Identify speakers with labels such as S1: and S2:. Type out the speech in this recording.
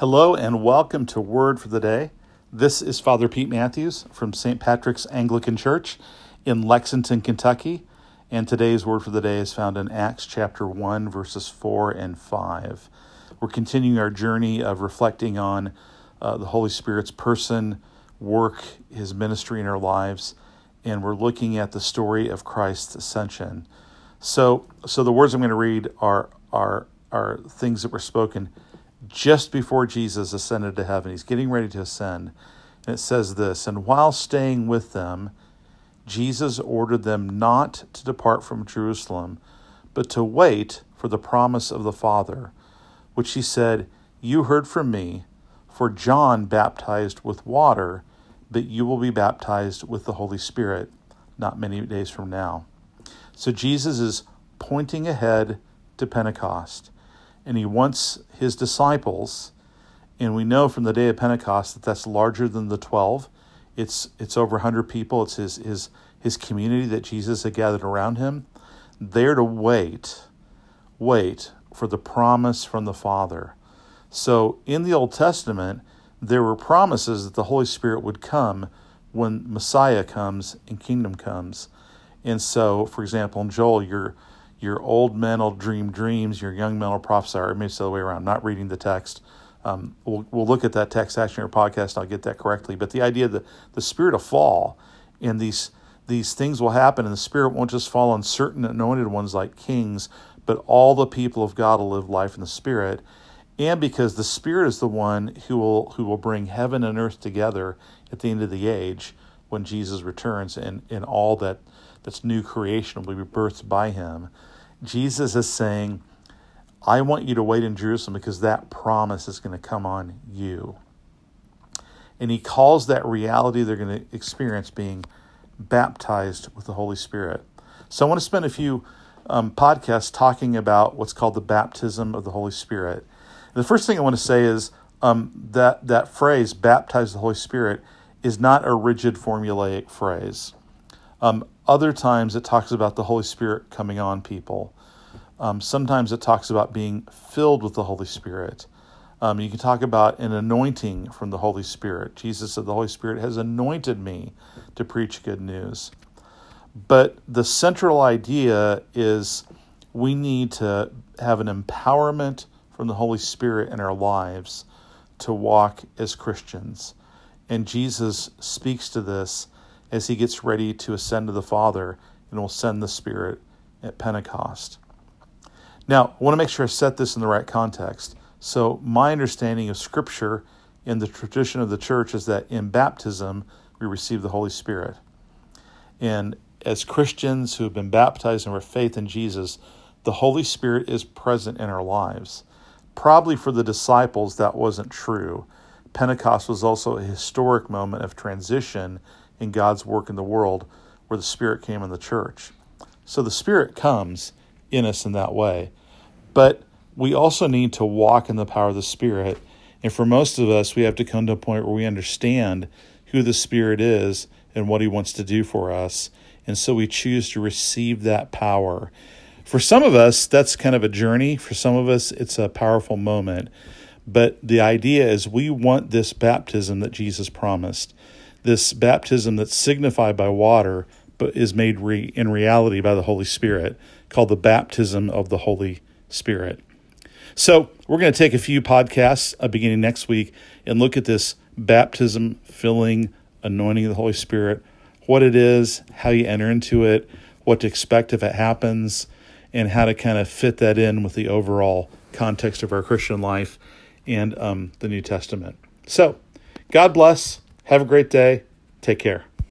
S1: Hello and welcome to Word for the Day. This is Father Pete Matthews from St. Patrick's Anglican Church in Lexington, Kentucky. And today's Word for the Day is found in Acts chapter 1, verses 4 and 5. We're continuing our journey of reflecting on uh, the Holy Spirit's person, work, his ministry in our lives, and we're looking at the story of Christ's ascension. So, so the words I'm going to read are, are, are things that were spoken just before Jesus ascended to heaven. He's getting ready to ascend. And it says this And while staying with them, Jesus ordered them not to depart from Jerusalem, but to wait for the promise of the Father, which he said, You heard from me, for John baptized with water, but you will be baptized with the Holy Spirit not many days from now. So Jesus is pointing ahead to Pentecost and he wants his disciples, and we know from the day of Pentecost that that's larger than the 12. It's, it's over 100 people. It's his, his, his community that Jesus had gathered around him. They're to wait, wait for the promise from the Father. So in the Old Testament, there were promises that the Holy Spirit would come when Messiah comes and kingdom comes. And so, for example, in Joel, you're your old men will dream dreams, your young men will prophesy, or maybe it's the other way around, not reading the text. Um, we'll, we'll look at that text actually in our podcast, and I'll get that correctly. But the idea that the spirit will fall and these these things will happen, and the spirit won't just fall on certain anointed ones like kings, but all the people of God will live life in the spirit. And because the spirit is the one who will who will bring heaven and earth together at the end of the age when Jesus returns and, and all that that's new creation will be birthed by him. Jesus is saying, I want you to wait in Jerusalem because that promise is going to come on you. And he calls that reality they're going to experience being baptized with the Holy Spirit. So I want to spend a few um, podcasts talking about what's called the baptism of the Holy Spirit. The first thing I want to say is um, that that phrase, baptize the Holy Spirit, is not a rigid formulaic phrase. Um, other times it talks about the Holy Spirit coming on people. Um, sometimes it talks about being filled with the Holy Spirit. Um, you can talk about an anointing from the Holy Spirit. Jesus said, The Holy Spirit has anointed me to preach good news. But the central idea is we need to have an empowerment from the Holy Spirit in our lives to walk as Christians. And Jesus speaks to this as he gets ready to ascend to the Father and will send the Spirit at Pentecost. Now, I want to make sure I set this in the right context. So, my understanding of Scripture in the tradition of the church is that in baptism, we receive the Holy Spirit. And as Christians who have been baptized and have faith in Jesus, the Holy Spirit is present in our lives. Probably for the disciples, that wasn't true. Pentecost was also a historic moment of transition in God's work in the world where the Spirit came in the church. So the Spirit comes in us in that way. But we also need to walk in the power of the Spirit. And for most of us, we have to come to a point where we understand who the Spirit is and what He wants to do for us. And so we choose to receive that power. For some of us, that's kind of a journey. For some of us, it's a powerful moment. But the idea is we want this baptism that Jesus promised this baptism that's signified by water but is made re- in reality by the Holy Spirit, called the baptism of the Holy Spirit. So, we're going to take a few podcasts uh, beginning next week and look at this baptism, filling, anointing of the Holy Spirit, what it is, how you enter into it, what to expect if it happens, and how to kind of fit that in with the overall context of our Christian life and um, the New Testament. So, God bless. Have a great day. Take care.